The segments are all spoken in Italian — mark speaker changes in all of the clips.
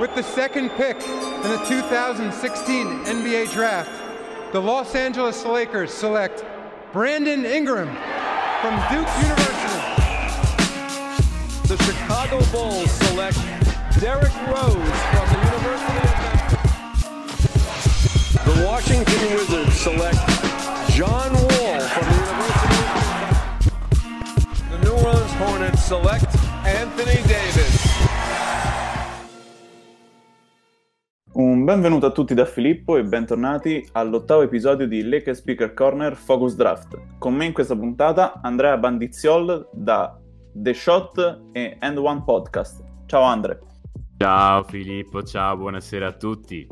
Speaker 1: With the second pick in the 2016 NBA Draft, the Los Angeles Lakers select Brandon Ingram from Duke University.
Speaker 2: The Chicago Bulls select Derrick Rose from the University of Memphis. The Washington Wizards select John Wall from the University of. The New Orleans Hornets select Anthony Davis.
Speaker 3: Un benvenuto a tutti da Filippo e bentornati all'ottavo episodio di Lake Speaker Corner Focus Draft. Con me in questa puntata Andrea Bandiziol da The Shot e End One Podcast. Ciao Andre.
Speaker 4: Ciao Filippo, ciao, buonasera a tutti.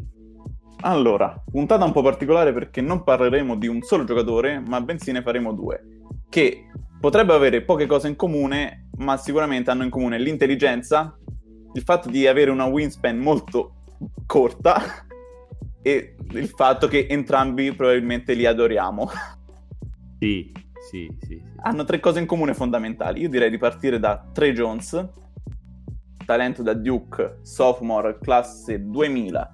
Speaker 3: Allora, puntata un po' particolare perché non parleremo di un solo giocatore, ma bensì ne faremo due, che potrebbero avere poche cose in comune, ma sicuramente hanno in comune l'intelligenza, il fatto di avere una wingspan molto corta e il fatto che entrambi probabilmente li adoriamo.
Speaker 4: Sì, sì, sì, sì.
Speaker 3: Hanno tre cose in comune fondamentali. Io direi di partire da Trey Jones, talento da Duke, sophomore, classe 2000,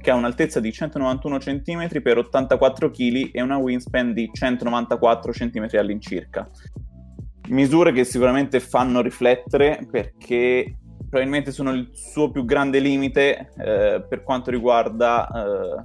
Speaker 3: che ha un'altezza di 191 cm per 84 kg e una wingspan di 194 cm all'incirca. Misure che sicuramente fanno riflettere perché probabilmente sono il suo più grande limite eh, per quanto riguarda eh,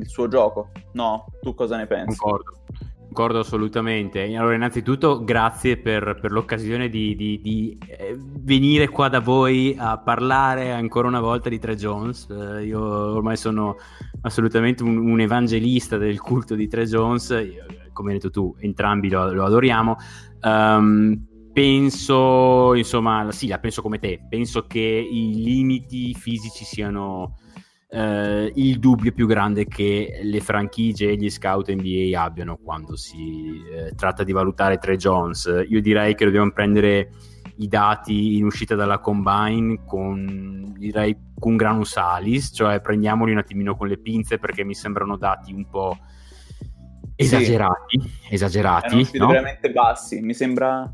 Speaker 3: il suo gioco. No? Tu cosa ne pensi?
Speaker 4: Concordo. Concordo assolutamente. Allora, innanzitutto, grazie per, per l'occasione di, di, di eh, venire qua da voi a parlare ancora una volta di Tre Jones. Eh, io ormai sono assolutamente un, un, evangelista del culto di Tre Jones. Io, come hai detto tu, entrambi lo, lo adoriamo. Um, penso, insomma, sì, la penso come te. Penso che i limiti fisici siano eh, il dubbio più grande che le franchigie e gli scout NBA abbiano quando si eh, tratta di valutare Tre Jones. Io direi che dobbiamo prendere i dati in uscita dalla combine con direi con grano salis, cioè prendiamoli un attimino con le pinze perché mi sembrano dati un po' esagerati, sì. esagerati,
Speaker 3: no? veramente bassi, mi sembra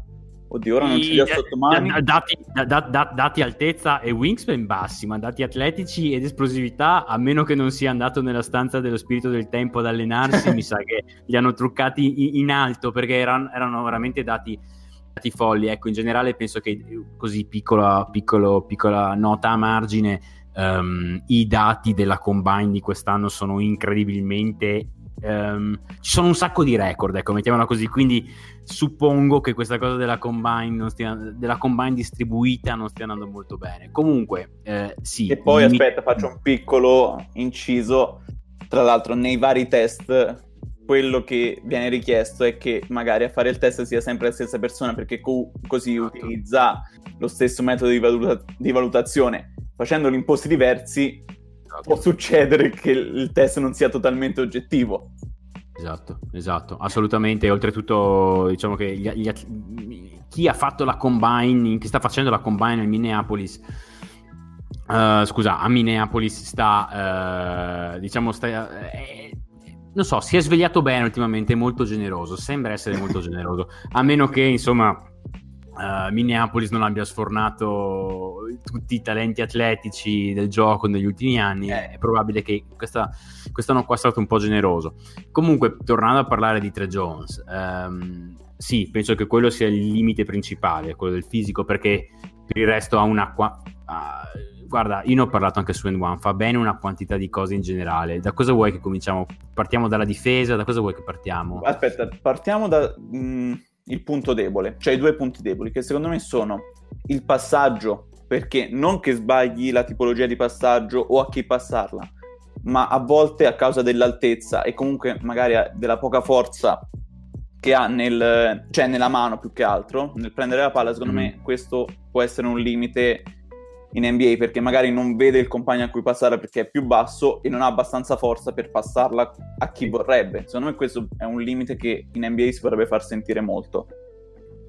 Speaker 3: Oddio, ora non ce li ho sotto mano.
Speaker 4: Dati, da, da, dati, altezza e wingspan bassi, ma dati atletici ed esplosività, a meno che non sia andato nella stanza dello spirito del tempo ad allenarsi, mi sa che li hanno truccati in, in alto perché erano, erano veramente dati, dati, folli. Ecco, in generale penso che così piccola, piccolo, piccola nota a margine, um, i dati della combine di quest'anno sono incredibilmente Um, ci sono un sacco di record, ecco, mettiamola così, quindi suppongo che questa cosa della combine, stia, della combine distribuita non stia andando molto bene. Comunque, eh, sì.
Speaker 3: E poi, limiti... aspetta, faccio un piccolo inciso. Tra l'altro, nei vari test, quello che viene richiesto è che magari a fare il test sia sempre la stessa persona, perché co- così esatto. utilizza lo stesso metodo di, valuta- di valutazione. Facendolo in posti diversi, può succedere che il test non sia totalmente oggettivo.
Speaker 4: Esatto, esatto, assolutamente. Oltretutto, diciamo che gli, gli, chi ha fatto la combine, chi sta facendo la combine nel Minneapolis, uh, scusa, a Minneapolis sta, uh, diciamo, sta, eh, non so, si è svegliato bene ultimamente, è molto generoso, sembra essere molto generoso, a meno che, insomma, uh, Minneapolis non abbia sfornato tutti i talenti atletici del gioco negli ultimi anni, eh. è probabile che questa, quest'anno qua sia stato un po' generoso. Comunque, tornando a parlare di Tre Jones, um, sì, penso che quello sia il limite principale, quello del fisico, perché per il resto ha una... Uh, guarda, io ne ho parlato anche su N1, fa bene una quantità di cose in generale. Da cosa vuoi che cominciamo? Partiamo dalla difesa? Da cosa vuoi che partiamo?
Speaker 3: Aspetta, partiamo dal mm, punto debole, cioè i due punti deboli, che secondo me sono il passaggio perché non che sbagli la tipologia di passaggio o a chi passarla, ma a volte a causa dell'altezza e comunque magari della poca forza che ha nel, cioè nella mano più che altro, nel prendere la palla, secondo mm. me questo può essere un limite in NBA perché magari non vede il compagno a cui passare perché è più basso e non ha abbastanza forza per passarla a chi vorrebbe. Secondo me questo è un limite che in NBA si potrebbe far sentire molto.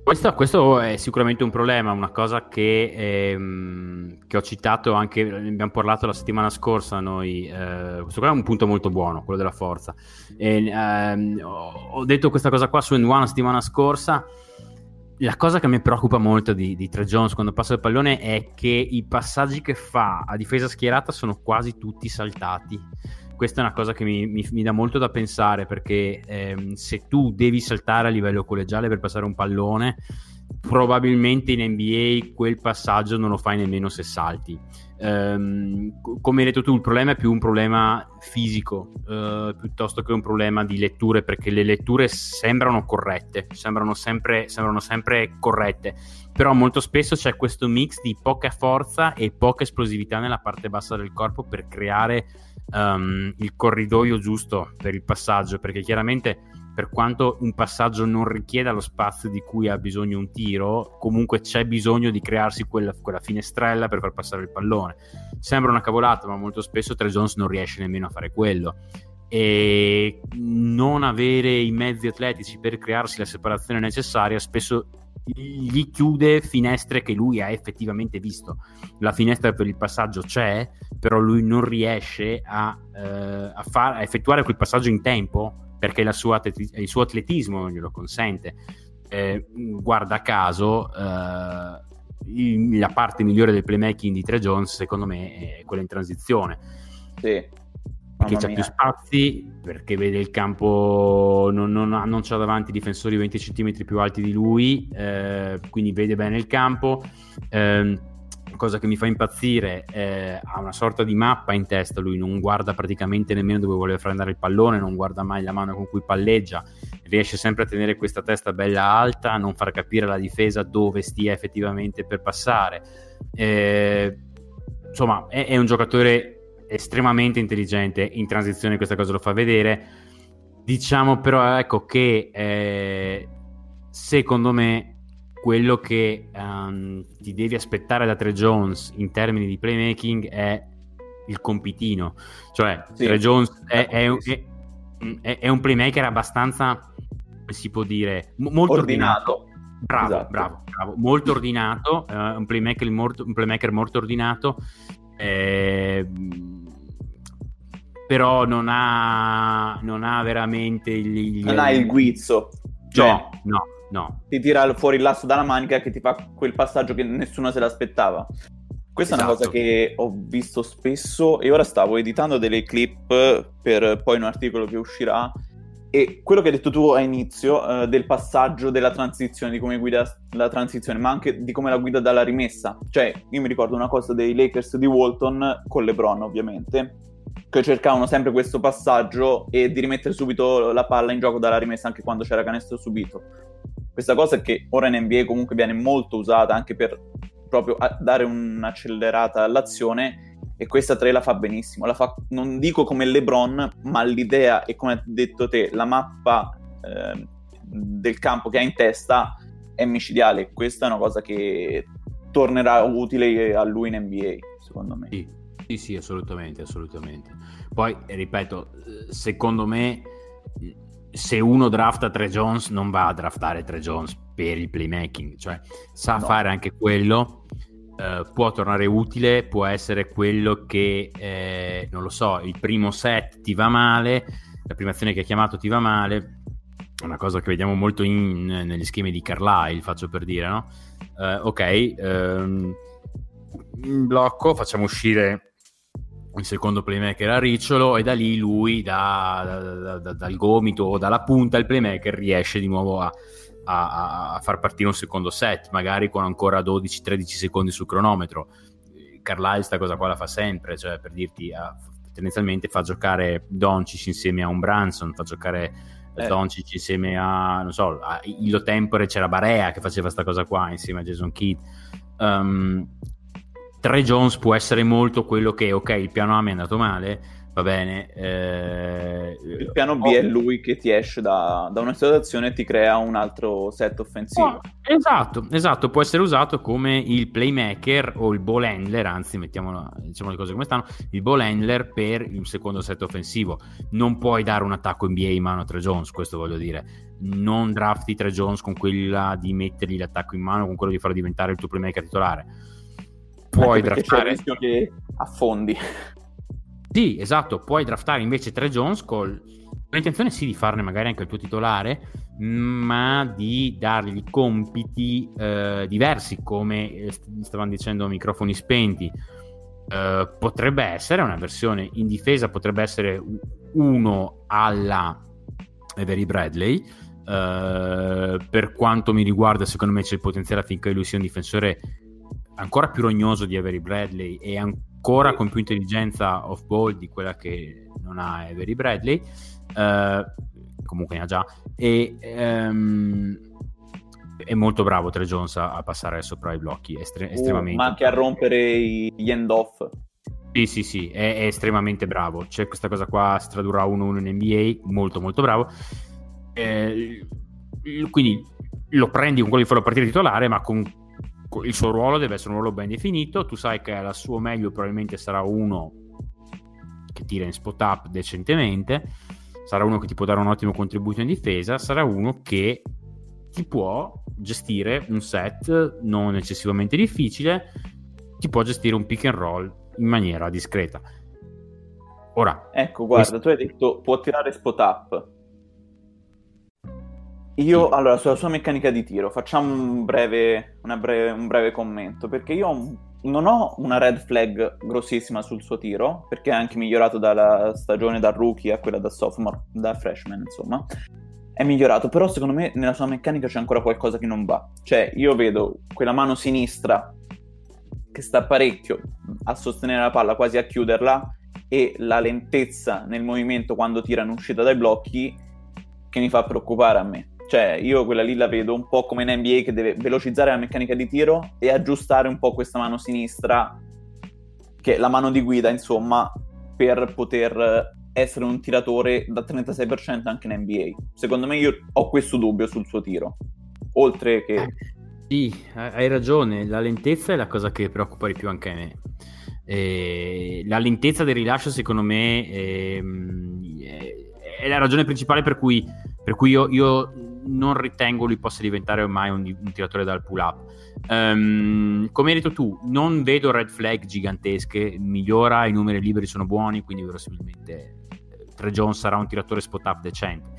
Speaker 4: Questo, questo, è sicuramente un problema, una cosa che, ehm, che, ho citato anche, abbiamo parlato la settimana scorsa noi, eh, questo qua è un punto molto buono, quello della forza. E, ehm, ho detto questa cosa qua su N1 la settimana scorsa, la cosa che mi preoccupa molto di, di Tre Jones quando passa il pallone è che i passaggi che fa a difesa schierata sono quasi tutti saltati. Questa è una cosa che mi, mi, mi dà molto da pensare perché ehm, se tu devi saltare a livello collegiale per passare un pallone, probabilmente in NBA quel passaggio non lo fai nemmeno se salti. Um, come hai detto tu, il problema è più un problema fisico uh, piuttosto che un problema di letture, perché le letture sembrano corrette, sembrano sempre, sembrano sempre corrette, però molto spesso c'è questo mix di poca forza e poca esplosività nella parte bassa del corpo per creare um, il corridoio giusto per il passaggio, perché chiaramente per quanto un passaggio non richieda lo spazio di cui ha bisogno un tiro, comunque c'è bisogno di crearsi quella, quella finestrella per far passare il pallone. Sembra una cavolata, ma molto spesso Tre Jones non riesce nemmeno a fare quello. E non avere i mezzi atletici per crearsi la separazione necessaria spesso gli chiude finestre che lui ha effettivamente visto. La finestra per il passaggio c'è, però lui non riesce a, eh, a, far, a effettuare quel passaggio in tempo perché atleti- il suo atletismo non glielo consente. Eh, guarda caso, eh, il, la parte migliore del playmaking di Tre Jones, secondo me, è quella in transizione.
Speaker 3: Sì.
Speaker 4: Perché c'ha più spazi, perché vede il campo, non, non, non c'ha davanti difensori 20 cm più alti di lui, eh, quindi vede bene il campo. Eh, cosa che mi fa impazzire, eh, ha una sorta di mappa in testa, lui non guarda praticamente nemmeno dove vuole far andare il pallone, non guarda mai la mano con cui palleggia, riesce sempre a tenere questa testa bella alta, a non far capire alla difesa dove stia effettivamente per passare. Eh, insomma, è, è un giocatore estremamente intelligente, in transizione questa cosa lo fa vedere. Diciamo però ecco che eh, secondo me quello che um, ti devi aspettare da Tre Jones in termini di playmaking è il compitino. Cioè, sì. Tre Jones è, è, è, è, un playmaker abbastanza, si può dire, molto ordinato. ordinato. Bravo, esatto. bravo, bravo, molto ordinato, uh, un, playmaker molto, un, playmaker molto, ordinato, eh, però non ha, non ha veramente il,
Speaker 3: il... Non ha il guizzo.
Speaker 4: Cioè, no, no.
Speaker 3: Ti tira fuori il lasso dalla manica che ti fa quel passaggio che nessuno se l'aspettava. Questa esatto. è una cosa esatto. che ho visto spesso e ora stavo editando delle clip per poi un articolo che uscirà e quello che hai detto tu a inizio uh, del passaggio della transizione, di come guida la transizione, ma anche di come la guida dalla rimessa. Cioè, io mi ricordo una cosa dei Lakers di Walton con LeBron, ovviamente, che cercavano sempre questo passaggio e di rimettere subito la palla in gioco dalla rimessa anche quando c'era canestro subito. Questa cosa che ora in NBA comunque viene molto usata anche per proprio dare un'accelerata all'azione e questa 3 la fa benissimo. La fa, non dico come LeBron, ma l'idea e come hai detto te, la mappa eh, del campo che ha in testa è micidiale. Questa è una cosa che tornerà utile a lui in NBA, secondo me.
Speaker 4: Sì, sì, sì assolutamente, assolutamente. Poi, ripeto, secondo me se uno drafta Tre Jones non va a draftare Tre Jones per il playmaking, cioè sa no. fare anche quello, eh, può tornare utile, può essere quello che, eh, non lo so, il primo set ti va male, la prima azione che ha chiamato ti va male, una cosa che vediamo molto in, negli schemi di Carlisle, faccio per dire, no? Eh, ok, ehm, blocco facciamo uscire il secondo playmaker a Ricciolo e da lì lui da, da, da, dal gomito o dalla punta il playmaker riesce di nuovo a, a, a, far partire un secondo set magari con ancora 12-13 secondi sul cronometro Carlisle sta cosa qua la fa sempre cioè per dirti a, tendenzialmente fa giocare Doncic insieme a un Branson fa giocare eh. Doncic insieme a non so a Illo Tempore c'era Barea che faceva questa cosa qua insieme a Jason Kidd um, Tre Jones può essere molto quello che, ok, il piano A mi è andato male, va bene. Eh,
Speaker 3: il piano B oh, è lui che ti esce da, da, una situazione e ti crea un altro set offensivo. Oh,
Speaker 4: esatto, esatto, può essere usato come il playmaker o il ball handler, anzi mettiamolo, diciamo le cose come stanno, il ball handler per il secondo set offensivo. Non puoi dare un attacco NBA in mano a Tre Jones, questo voglio dire. Non drafti Tre Jones con quella di mettergli l'attacco in mano, con quello di farlo diventare il tuo playmaker titolare puoi draftare. C'è il
Speaker 3: rischio che affondi.
Speaker 4: Sì, esatto, puoi draftare invece tre Jones con l'intenzione sì di farne magari anche il tuo titolare, ma di dargli compiti eh, diversi, come eh, stavano dicendo microfoni spenti. Eh, potrebbe essere una versione in difesa, potrebbe essere uno alla Avery Bradley. Uh, per quanto mi riguarda, secondo me c'è il potenziale affinché lui sia un difensore ancora più rognoso di Avery Bradley e ancora con più intelligenza off ball di quella che non ha Avery Bradley. Uh, comunque ne ha già. E um, è molto bravo Tre Jones a, passare sopra i blocchi, estre- uh, estremamente.
Speaker 3: Ma anche a rompere gli end off.
Speaker 4: Sì, sì, sì, è, è, estremamente bravo. C'è questa cosa qua, si tradurrà 1-1 in NBA, molto molto bravo. Eh, quindi lo prendi con quello di fare la partita titolare, ma con il suo ruolo deve essere un ruolo ben definito. Tu sai che al suo meglio probabilmente sarà uno che tira in spot up decentemente, sarà uno che ti può dare un ottimo contributo in difesa, sarà uno che ti può gestire un set non eccessivamente difficile, ti può gestire un pick and roll in maniera discreta. Ora,
Speaker 3: ecco, guarda, questo... tu hai detto può tirare spot up. Io, allora, sulla sua meccanica di tiro, facciamo un breve, breve, un breve commento, perché io non ho una red flag grossissima sul suo tiro, perché è anche migliorato dalla stagione da rookie a quella da sophomore, da freshman, insomma. È migliorato, però secondo me nella sua meccanica c'è ancora qualcosa che non va. Cioè, io vedo quella mano sinistra che sta parecchio a sostenere la palla, quasi a chiuderla, e la lentezza nel movimento quando tira in uscita dai blocchi che mi fa preoccupare a me. Cioè, io quella lì la vedo un po' come in NBA che deve velocizzare la meccanica di tiro e aggiustare un po' questa mano sinistra, che è la mano di guida, insomma, per poter essere un tiratore da 36% anche in NBA. Secondo me io ho questo dubbio sul suo tiro. Oltre che... Eh,
Speaker 4: sì, hai ragione, la lentezza è la cosa che preoccupa di più anche a me. E la lentezza del rilascio secondo me è, ehm, è la ragione principale per cui, per cui io, io non ritengo lui possa diventare ormai un, un tiratore dal pull up. Um, come hai detto tu, non vedo red flag gigantesche, migliora, i numeri liberi sono buoni, quindi verosimilmente eh, Tre Jones sarà un tiratore spot up decente.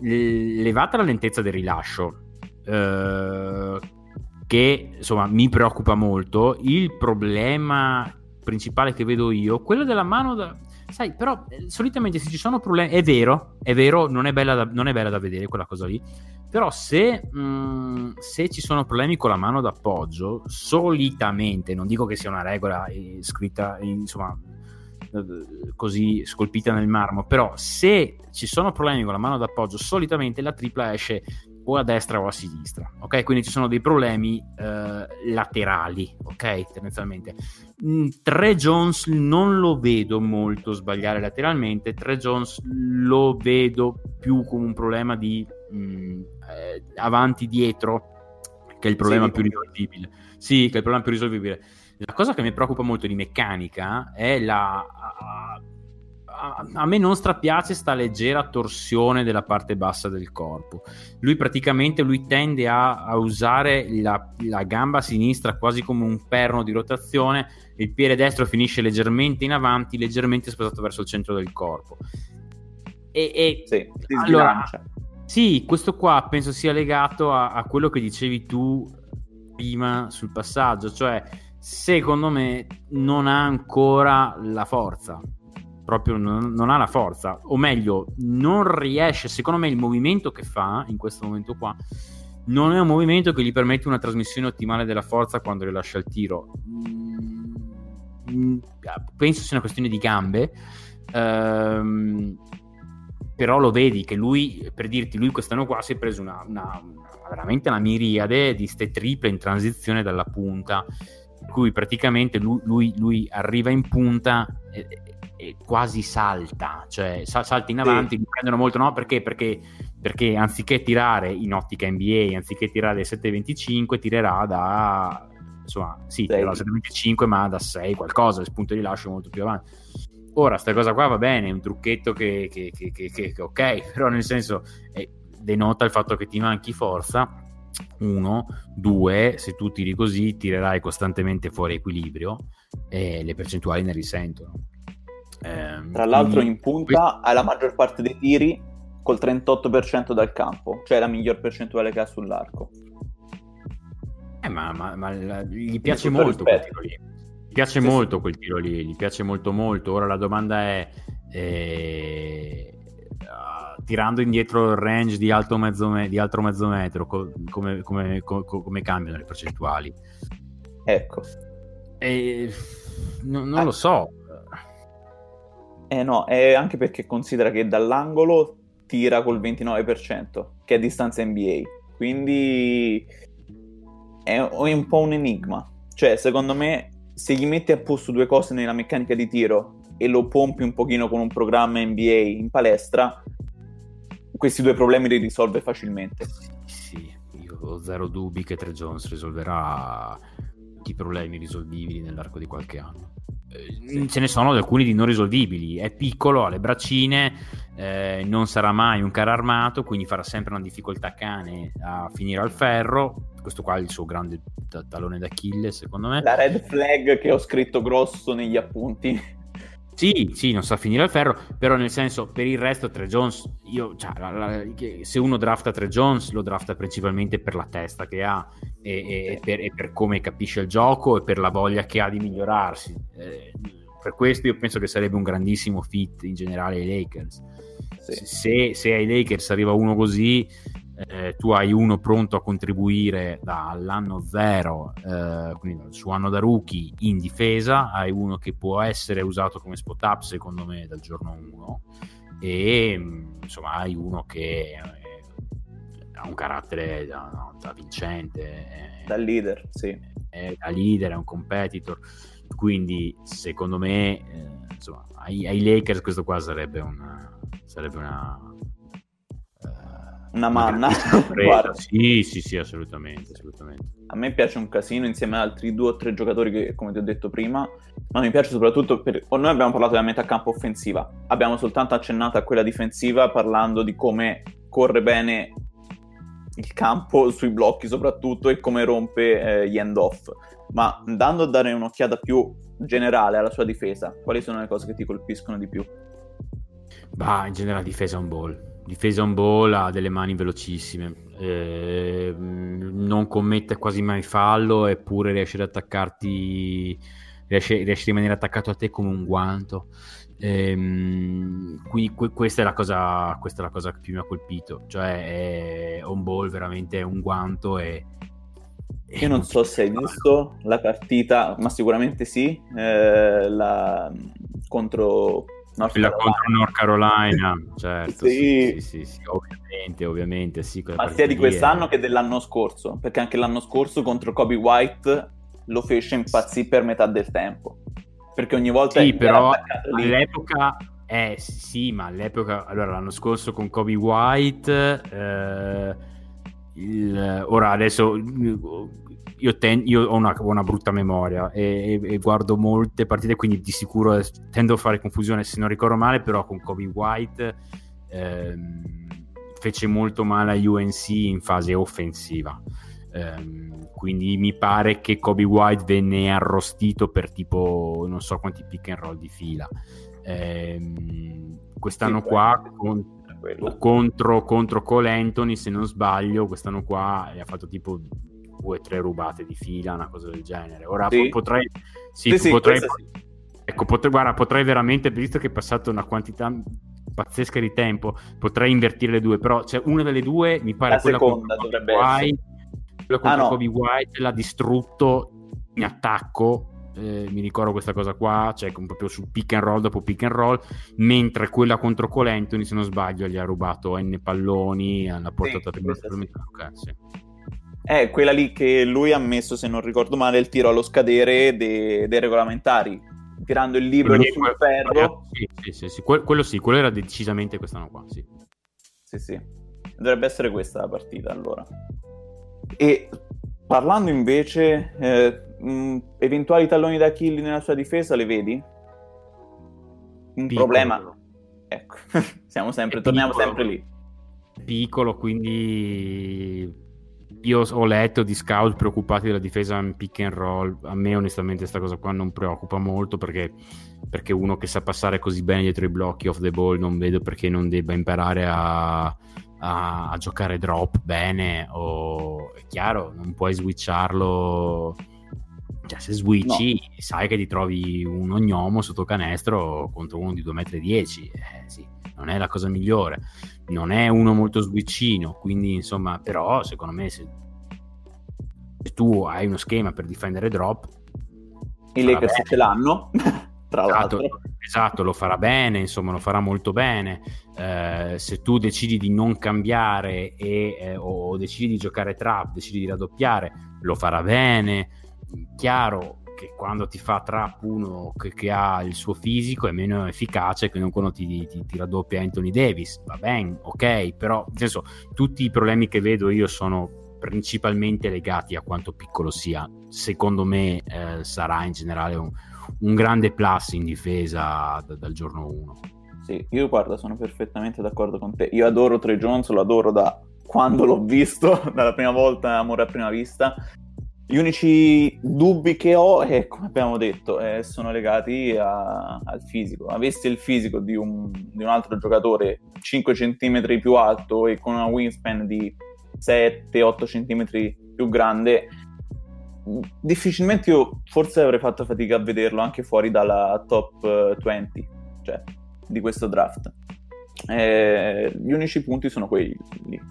Speaker 4: Levata la lentezza del rilascio, uh, che insomma mi preoccupa molto, il problema principale che vedo io, quello della mano da Sai, però eh, solitamente se ci sono problemi, è vero, è vero, non è bella da, non è bella da vedere quella cosa lì, però se, mh, mm, se, ci sono problemi con la mano d'appoggio, solitamente, non dico che sia una regola eh, scritta, insomma, eh, così scolpita nel marmo, però se ci sono problemi con la mano d'appoggio, solitamente la tripla esce o a destra o a sinistra, ok? Quindi ci sono dei problemi eh, laterali, ok? Tendenzialmente. Mm, Tre Jones non lo vedo molto sbagliare lateralmente, Tre Jones lo vedo più come un problema di mm, eh, avanti-dietro, che è il problema sì, più risolvibile. Sì, che è il problema più risolvibile. La cosa che mi preoccupa molto di meccanica è la... Uh, a, me non strapiace sta leggera torsione della parte bassa del corpo. Lui praticamente lui tende a, a usare la, la, gamba sinistra quasi come un perno di rotazione, il piede destro finisce leggermente in avanti, leggermente spostato verso il centro del corpo. E, e
Speaker 3: sì, allora,
Speaker 4: sì, questo qua penso sia legato a, a quello che dicevi tu prima sul passaggio, cioè secondo me non ha ancora la forza proprio non, non, ha la forza, o meglio, non riesce, secondo me il movimento che fa in questo momento qua non è un movimento che gli permette una trasmissione ottimale della forza quando rilascia il tiro. Mm, mm penso sia una questione di gambe, ehm, però lo vedi che lui, per dirti, lui quest'anno qua si è preso una, una, una veramente una miriade di ste triple in transizione dalla punta, in cui praticamente lui, lui, lui arriva in punta quasi salta, cioè salta in avanti, sì. prendono molto, no? Perché? Perché, perché anziché tirare in ottica NBA, anziché tirare 7,25, tirerà da insomma, sì, da 7,25, ma da 6 qualcosa, il punto di rilascio molto più avanti. Ora, sta cosa qua va bene, è un trucchetto che, che, che, che ok, però nel senso eh, denota il fatto che ti manchi forza. Uno, due, se tu tiri così, tirerai costantemente fuori equilibrio e le percentuali ne risentono.
Speaker 3: Eh, Tra l'altro in punta hai la maggior parte dei tiri col 38% dal campo, cioè la miglior percentuale che ha sull'arco.
Speaker 4: Eh, ma, ma, ma gli piace molto quel tiro lì. Gli piace sì, molto sì. quel tiro lì, gli piace molto molto. Ora la domanda è... Eh, uh, tirando indietro il range di, alto mezzo me- di altro mezzo metro, co- come, come, co- come, cambiano le percentuali?
Speaker 3: Ecco.
Speaker 4: E, no, non ah. lo so.
Speaker 3: Eh no, è anche perché considera che dall'angolo tira col 29%, che è distanza NBA. Quindi è un po' un enigma. Cioè, secondo me, se gli metti a posto due cose nella meccanica di tiro e lo pompi un pochino con un programma NBA in palestra, questi due problemi li risolve facilmente.
Speaker 4: Sì, io ho zero dubbi che Tre Jones risolverà i problemi risolvibili nell'arco di qualche anno. Sì. Ce ne sono alcuni di non risolvibili. È piccolo, ha le braccine, eh, non sarà mai un carro armato, quindi farà sempre una difficoltà cane a finire al ferro. Questo qua è il suo grande t- talone d'Achille, secondo me.
Speaker 3: La red flag che ho scritto grosso negli appunti.
Speaker 4: Sì, sì, non sa finire al ferro, però nel senso, per il resto Tre Jones, io, cioè, la, la, se uno drafta Tre Jones, lo drafta principalmente per la testa che ha e, e, per, e, per, come capisce il gioco e per la voglia che ha di migliorarsi. Eh, per questo io penso che sarebbe un grandissimo fit in generale ai Lakers. Sì. Se, se, ai Lakers arriva uno così, eh, tu hai uno pronto a contribuire dall'anno zero, eh, quindi dal suo anno da rookie in difesa, hai uno che può essere usato come spot up secondo me dal giorno 1 e insomma hai uno che eh, ha un carattere da, da vincente,
Speaker 3: da leader, sì.
Speaker 4: È da leader, è un competitor, quindi secondo me eh, insomma, ai, ai, Lakers questo qua sarebbe una, sarebbe una
Speaker 3: una manna.
Speaker 4: sì, sì, sì, assolutamente, assolutamente.
Speaker 3: A me piace un casino insieme ad altri due o tre giocatori che, come ti ho detto prima, ma mi piace soprattutto per... Noi abbiamo parlato della metà campo offensiva, abbiamo soltanto accennato a quella difensiva parlando di come corre bene il campo sui blocchi soprattutto e come rompe eh, gli end-off. Ma andando a dare un'occhiata più generale alla sua difesa, quali sono le cose che ti colpiscono di più?
Speaker 4: Bah, in generale difesa un ball difesa on ball ha delle mani velocissime. Eh, non commette quasi mai fallo eppure riesce ad attaccarti riesce, riesce a rimanere attaccato a te come un guanto. Eh, quindi que- questa, è la cosa, questa è la cosa che più mi ha colpito. Cioè è on ball veramente è un guanto e
Speaker 3: io non so se hai visto la partita, ma sicuramente sì, eh, la, contro
Speaker 4: North quella Carolina. contro North Carolina, certo. Sì. Sì, sì, sì, ovviamente, ovviamente sì.
Speaker 3: Ma sia di quest'anno è... che dell'anno scorso, perché anche l'anno scorso contro Kobe White lo fece impazzire per metà del tempo. Perché ogni volta...
Speaker 4: Sì, però all'epoca... Eh sì, ma all'epoca... Allora, l'anno scorso con Kobe White... Eh, il, ora adesso io, ten, io ho una, una, brutta memoria e, e, e, guardo molte partite, quindi di sicuro tendo a fare confusione se non ricordo male, però con Kobe White ehm, fece molto male a UNC in fase offensiva. Ehm, quindi mi pare che Kobe White venne arrostito per tipo non so quanti pick and roll di fila. Ehm, quest'anno sì, qua con, contro, contro Cole Anthony, se non sbaglio, quest'anno qua ha fatto tipo due o tre rubate di fila, una cosa del genere. Ora sì. potrei... Sì, sì, potrei... Ecco, potrei, guarda, potrei veramente, visto che è passata una quantità pazzesca di tempo, potrei invertire le due, però cioè, una delle due mi pare
Speaker 3: La quella seconda
Speaker 4: contro dovrebbe White, quella contro ah, no. Kobe White l'ha distrutto in attacco eh, mi ricordo questa cosa qua, cioè proprio su pick and roll dopo pick and roll, mentre quella contro Colentoni, se non sbaglio, gli ha rubato N palloni, l'ha portata sì, prima. Sì. Okay, sì.
Speaker 3: È quella lì che lui ha messo, se non ricordo male, il tiro allo scadere dei, dei regolamentari, tirando il libro sul ferro.
Speaker 4: Sì, sì, sì, sì. Que- quello sì, quello era decisamente quest'anno qua, sì.
Speaker 3: Sì, sì. Dovrebbe essere questa la partita, allora. E parlando invece, eh, mh, eventuali talloni d'Achille nella sua difesa, le vedi? Un Piccolo. problema? Ecco, siamo sempre, torniamo sempre lì.
Speaker 4: Piccolo, quindi io ho letto di scout preoccupati della difesa in pick and roll. A me, onestamente, questa cosa qua non preoccupa molto perché, perché, uno che sa passare così bene dietro i blocchi off the ball non vedo perché non debba imparare a, a, a giocare drop bene. O è chiaro, non puoi switcharlo. Cioè, se switchi, no. sai che ti trovi un ognomo sotto canestro contro uno di 2,10 m. Eh, sì, non è la cosa migliore non è uno molto switchino, quindi insomma, però secondo me se, se tu hai uno schema per difendere drop...
Speaker 3: I Lakers bene. ce l'hanno, tra
Speaker 4: esatto. Esatto, lo farà bene, insomma, lo farà molto bene. Eh, se tu decidi di non cambiare e, eh, o decidi di giocare trap, decidi di raddoppiare, lo farà bene. Chiaro, che quando ti fa trap uno che, che, ha il suo fisico è meno efficace che non quando ti, ti, ti raddoppia Anthony Davis. Va bene, ok, però nel senso, tutti i problemi che vedo io sono principalmente legati a quanto piccolo sia. Secondo me eh, sarà in generale un, un, grande plus in difesa d- dal giorno 1.
Speaker 3: Sì, io guarda, sono perfettamente d'accordo con te. Io adoro Trey Jones, lo adoro da quando l'ho visto, dalla prima volta, amore a prima vista. Gli unici dubbi che ho, eh, come abbiamo detto, eh, sono legati a, al fisico. Avessi il fisico di un, di un, altro giocatore 5 cm più alto e con una wingspan di 7-8 cm più grande, difficilmente io forse avrei fatto fatica a vederlo anche fuori dalla top 20 eh, cioè, di questo draft. Eh, gli unici punti sono quelli.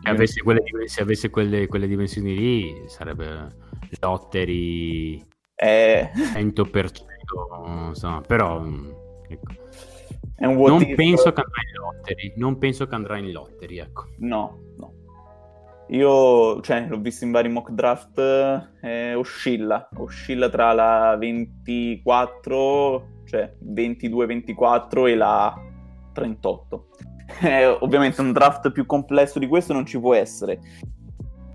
Speaker 4: Se avesse quelle, se avesse quelle, quelle dimensioni lì, sarebbe lottery
Speaker 3: eh...
Speaker 4: 100%, insomma, però ecco. non if... penso che andrà in lottery, non penso che andrà in lottery, ecco.
Speaker 3: No, no. Io, cioè, l'ho visto in vari mock draft, eh, oscilla, oscilla tra la 24, cioè 22-24 e la 38. Eh, ovviamente un draft più complesso di questo non ci può essere.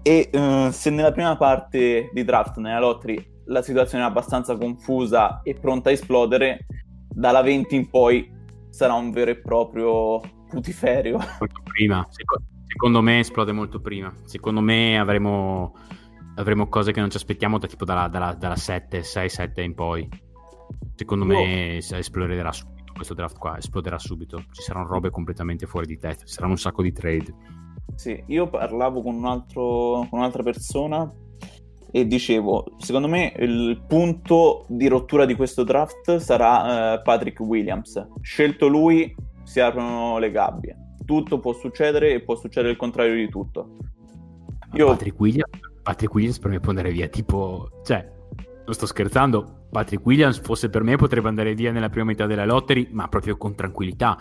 Speaker 3: E uh, se nella prima parte di draft, nella lottery, la situazione è abbastanza confusa e pronta a esplodere, dalla 20 in poi sarà un vero e proprio putiferio.
Speaker 4: Molto prima, secondo me esplode molto prima. Secondo me avremo, avremo cose che non ci aspettiamo da, tipo dalla, dalla, dalla 7, 6, 7 in poi. Secondo oh. me esploderà subito questo draft qua, esploderà subito. Ci saranno robe completamente fuori di testa, ci saranno un sacco di trade.
Speaker 3: Sì, io parlavo con, un altro, con un'altra persona e dicevo, secondo me il punto di rottura di questo draft sarà uh, Patrick Williams. Scelto lui, si aprono le gabbie. Tutto può succedere e può succedere il contrario di tutto.
Speaker 4: Io... Patrick, Williams, Patrick Williams per me può andare via, tipo, cioè, non sto scherzando, Patrick Williams fosse per me potrebbe andare via nella prima metà della lottery, ma proprio con tranquillità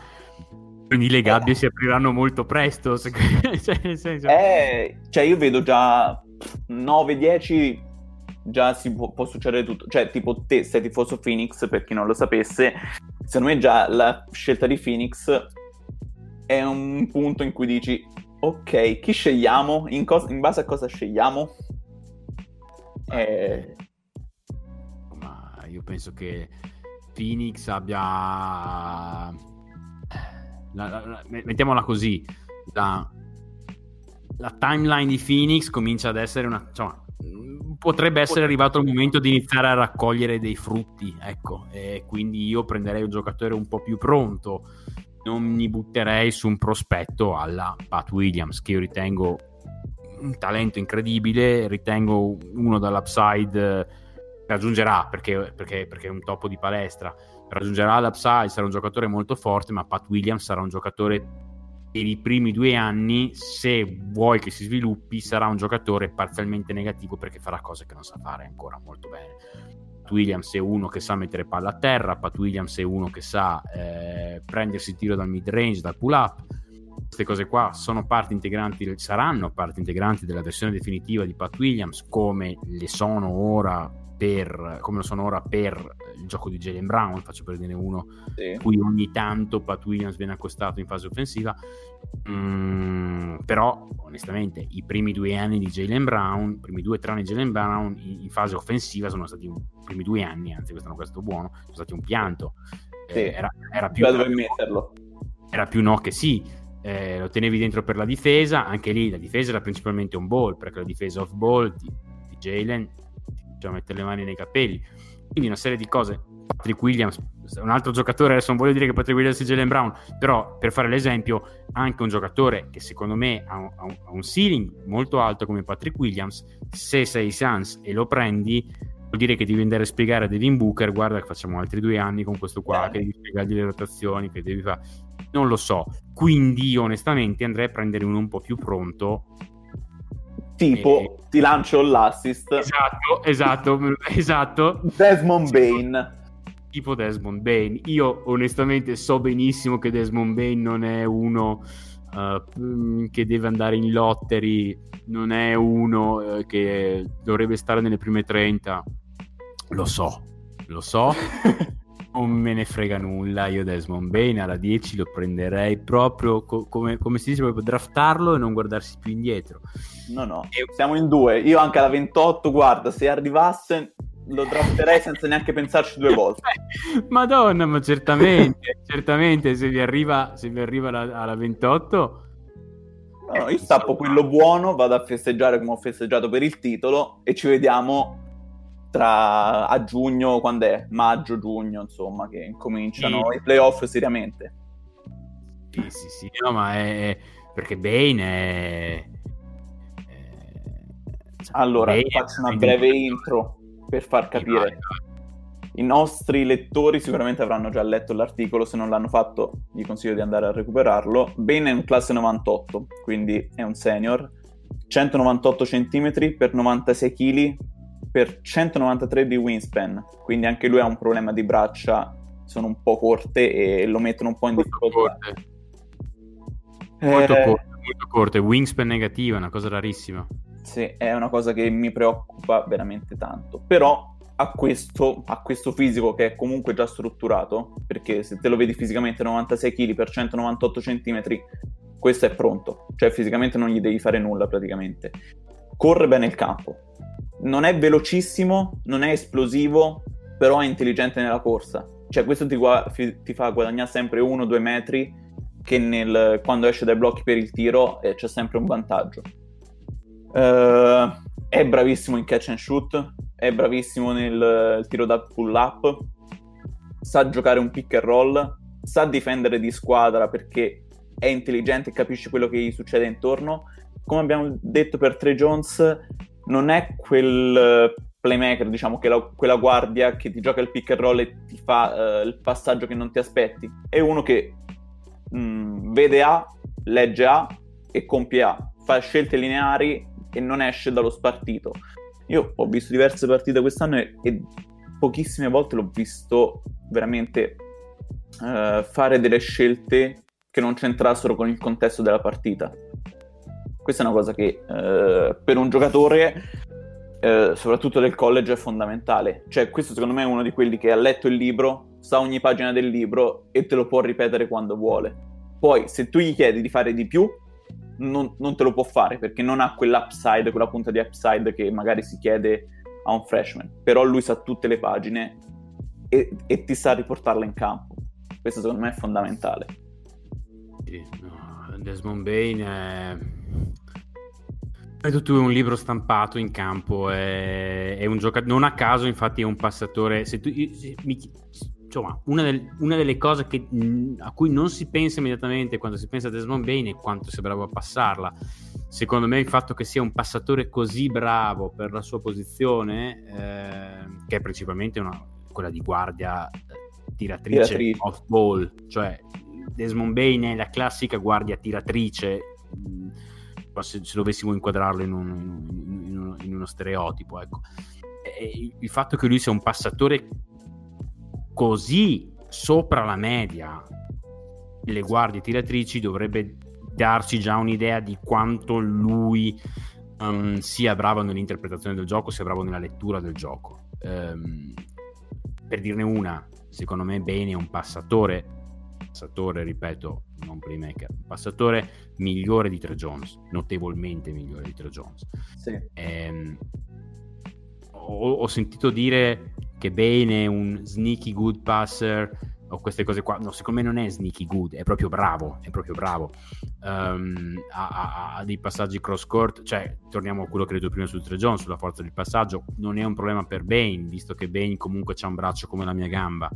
Speaker 4: quindi le gabbie eh. si apriranno molto presto. Se...
Speaker 3: cioè, senso... eh, cioè, io vedo già 9-10 già si può, può, succedere tutto. Cioè, tipo te sei tifoso Phoenix, per chi non lo sapesse, secondo me già la scelta di Phoenix è un punto in cui dici, ok, chi scegliamo? In, cos- in base a cosa scegliamo?
Speaker 4: Eh... Io penso che Phoenix abbia la, la, mettiamola così, la, la, timeline di Phoenix comincia ad essere una... Insomma, potrebbe essere arrivato il momento di iniziare a raccogliere dei frutti, ecco, e quindi io prenderei un giocatore un po' più pronto, non mi butterei su un prospetto alla Pat Williams, che io ritengo un talento incredibile, ritengo uno dall'upside raggiungerà perché, perché, perché è un topo di palestra, raggiungerà l'upside, sarà un giocatore molto forte, ma Pat Williams sarà un giocatore per i primi due anni, se vuoi che si sviluppi, sarà un giocatore parzialmente negativo perché farà cose che non sa fare ancora molto bene. Pat Williams è uno che sa mettere palla a terra, Pat Williams è uno che sa eh, prendersi tiro dal mid range, dal pull up. Queste cose qua sono parti integranti, saranno parti integranti della versione definitiva di Pat Williams, come le sono ora per, come lo sono ora per il gioco di Jalen Brown, faccio per dire uno sì. cui ogni tanto Pat Williams viene accostato in fase offensiva. Mm, però, onestamente, i primi due anni di Jalen Brown, i primi due o tre anni di Jalen Brown in, in, fase offensiva sono stati un, i primi due anni, anzi, questo è questo buono, sono stati un pianto.
Speaker 3: Sì. Eh, era, era, più, era più no che sì.
Speaker 4: eh, lo tenevi dentro per la difesa, anche lì la difesa era principalmente un ball, perché la difesa off ball di, di Jalen cioè mettere le mani nei capelli. Quindi una serie di cose. Patrick Williams, un altro giocatore, adesso non voglio dire che Patrick Williams e Jalen Brown, però per fare l'esempio, anche un giocatore che secondo me ha un, ha un ceiling molto alto come Patrick Williams, se sei Suns e lo prendi, vuol dire che devi andare a spiegare a Devin Booker, guarda che facciamo altri due anni con questo qua, che devi spiegargli le rotazioni, che devi fare... Non lo so. Quindi onestamente andrei a prendere uno un po' più pronto
Speaker 3: tipo e... ti lancio l'assist.
Speaker 4: Esatto esatto esatto.
Speaker 3: Desmond Bain
Speaker 4: tipo Desmond Bain io onestamente so benissimo che Desmond Bain non è uno uh, che deve andare in lottery non è uno uh, che dovrebbe stare nelle prime 30 lo so lo so non me ne frega nulla. Io Desmond Bain alla 10 lo prenderei proprio co- come, come, si dice, proprio draftarlo e non guardarsi più indietro.
Speaker 3: No, no, e... siamo in due. Io anche alla 28, guarda, se arrivasse lo drafterei senza neanche pensarci due volte.
Speaker 4: Madonna, ma certamente, certamente se vi arriva, se vi arriva alla, alla 28...
Speaker 3: No, no, io stappo quello buono, vado a festeggiare come ho festeggiato per il titolo e ci vediamo tra a giugno, quando è? Maggio, giugno, insomma, che incominciano sì. i playoff seriamente.
Speaker 4: Sì, sì, sì, no, ma è perché Bane è...
Speaker 3: Cioè, allora, Bane faccio una breve intro per far capire. I nostri lettori sicuramente avranno già letto l'articolo, se non l'hanno fatto gli consiglio di andare a recuperarlo. Bane è un classe 98, quindi è un senior, 198 cm per 96 kg, per 193 di wingspan, quindi anche lui ha un problema di braccia, sono un po' corte e lo mettono un po' in difficoltà.
Speaker 4: Molto, eh, corte, molto corte, wingspan negativa, una cosa rarissima.
Speaker 3: Sì, è una cosa che mi preoccupa veramente tanto, però a questo, a questo fisico che è comunque già strutturato, perché se te lo vedi fisicamente 96 kg per 198 cm, questo è pronto, cioè fisicamente non gli devi fare nulla praticamente. Corre bene il campo, non è velocissimo, non è esplosivo, però è intelligente nella corsa. Cioè, questo ti, gua- ti fa guadagnare sempre uno o due metri che nel, quando esce dai blocchi per il tiro eh, c'è sempre un vantaggio. Uh, è bravissimo in catch and shoot, è bravissimo nel tiro da pull up, sa giocare un pick and roll, sa difendere di squadra perché è intelligente e capisce quello che gli succede intorno. Come abbiamo detto per Tre Jones, non è quel eh, playmaker, diciamo, che la, quella guardia che ti gioca il pick and roll e ti fa uh, il passaggio che non ti aspetti. È uno che mh, mm, vede A, legge A e compie A, fa scelte lineari e non esce dallo spartito. Io ho visto diverse partite quest'anno e, e pochissime volte l'ho visto veramente uh, fare delle scelte che non c'entrassero con il contesto della partita. Questa è una cosa che eh, per un giocatore, eh, soprattutto del college, è fondamentale. Cioè, questo secondo me è uno di quelli che ha letto il libro, sa ogni pagina del libro e te lo può ripetere quando vuole. Poi, se tu gli chiedi di fare di più, non, non te lo può fare perché non ha quell'upside, quella punta di upside che magari si chiede a un freshman. Però lui sa tutte le pagine e, e ti sa riportarle in campo. Questo secondo me è fondamentale.
Speaker 4: Sì. Desmond Bain è è tutto un libro stampato in campo, è, è un giocatore, non a caso infatti è un passatore, se tu, se, mi, insomma, una, del, una, delle cose che, a cui non si pensa immediatamente quando si pensa a Desmond Bain è quanto sia bravo a passarla. Secondo me il fatto che sia un passatore così bravo per la sua posizione, eh, che è principalmente una, quella di guardia eh, tiratrice, tiratrice. off ball, cioè Desmond Bain è la classica guardia tiratrice se, se dovessimo inquadrarlo in, un, in, uno, in uno, stereotipo. Ecco. il fatto che lui sia un passatore così sopra la media le guardie tiratrici dovrebbe darci già un'idea di quanto lui um, sia bravo nell'interpretazione del gioco, sia bravo nella lettura del gioco. Um, per dirne una, secondo me Bene è un passatore, passatore, ripeto, non playmaker, passatore migliore di Tre Jones, notevolmente migliore di Tre Jones.
Speaker 3: Sì.
Speaker 4: Ehm, ho, ho, sentito dire che Bane è un sneaky good passer, o queste cose qua. No, secondo me non è sneaky good, è proprio bravo, è proprio bravo. Um, ha, ha, dei passaggi cross court, cioè torniamo a quello che ho detto prima su Tre John, sulla forza del passaggio, non è un problema per Bane, visto che Bane comunque ha un braccio come la mia gamba.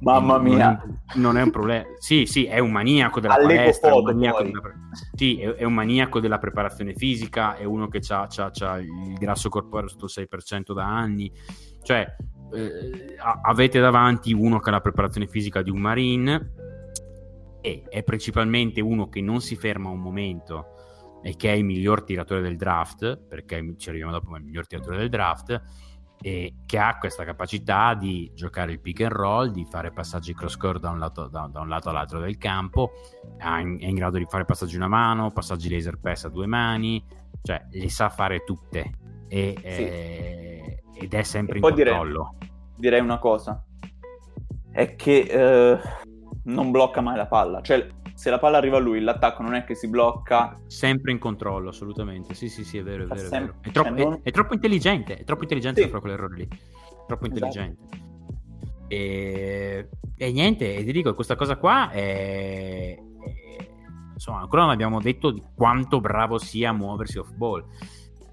Speaker 3: Mamma mia.
Speaker 4: Non, non è un problema. Sì, sì, è un maniaco della Allego palestra, un maniaco della... Sì, è, è, un maniaco della preparazione fisica, è uno che ha il grasso corporeo sotto il 6% da anni. Cioè, eh, avete davanti uno che ha la preparazione fisica di un marine e è principalmente uno che non si ferma un momento e che è il miglior tiratore del draft, perché ci arriviamo dopo, ma è il miglior tiratore del draft, e che ha questa capacità di giocare il pick and roll, di fare passaggi cross court da un lato, da, da un lato all'altro del campo, è in, è in, grado di fare passaggi una mano, passaggi laser pass a due mani, cioè le sa fare tutte e, sì. eh, ed è sempre in controllo.
Speaker 3: Direi, direi, una cosa, è che eh, non blocca mai la palla, cioè se la palla arriva a lui, l'attacco non è che si blocca.
Speaker 4: Sempre in controllo, assolutamente. Sì, sì, sì, è vero, è vero. È, vero. È, troppo, cioè è, è, troppo, intelligente, è troppo intelligente sì. per fare quell'errore lì. Troppo esatto. intelligente. E... e, niente, e ti dico, questa cosa qua è... Insomma, ancora non abbiamo detto di quanto bravo sia a muoversi off ball.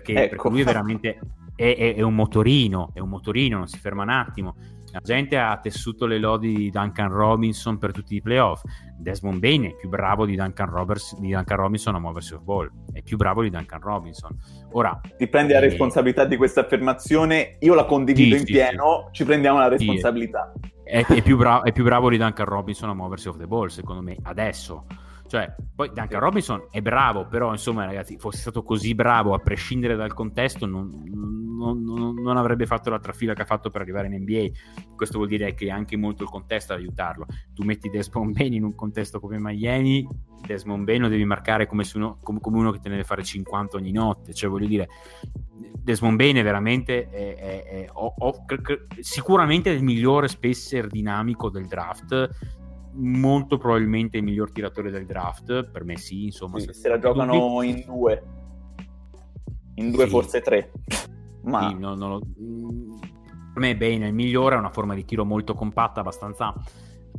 Speaker 4: Che ecco. perché lui è veramente è, è, un motorino, è un motorino, non si ferma un attimo la gente ha tessuto le lodi di Duncan Robinson per tutti i playoff. Desmond Bain è più bravo di Duncan, Roberts, di Duncan Robinson a muoversi off ball. È più bravo di Duncan Robinson. Ora,
Speaker 3: ti prendi la eh, responsabilità di questa affermazione. Io la condivido sì, in sì, pieno. Sì. Ci prendiamo la responsabilità.
Speaker 4: È, è, più bra- è più bravo di Duncan Robinson a muoversi off the ball, secondo me, adesso. Cioè, poi Duncan Robinson è bravo, però insomma, ragazzi, fosse stato così bravo a prescindere dal contesto, non, non, non, non, avrebbe fatto la trafila che ha fatto per arrivare in NBA. Questo vuol dire che anche molto il contesto ad aiutarlo. Tu metti Desmond Bain in un contesto come Miami, Desmond Bain lo devi marcare come, uno, come, come uno che te ne deve fare 50 ogni notte. Cioè, voglio dire, Desmond Bain è veramente è, è, è, ho, ho, sicuramente il migliore spacer dinamico del draft molto probabilmente il miglior tiratore del draft, per me sì, insomma.
Speaker 3: Sì, se la giocano tutti... in due, in due sì. forse tre. Ma...
Speaker 4: Sì, no, no, per me Bane è il migliore, ha una forma di tiro molto compatta, abbastanza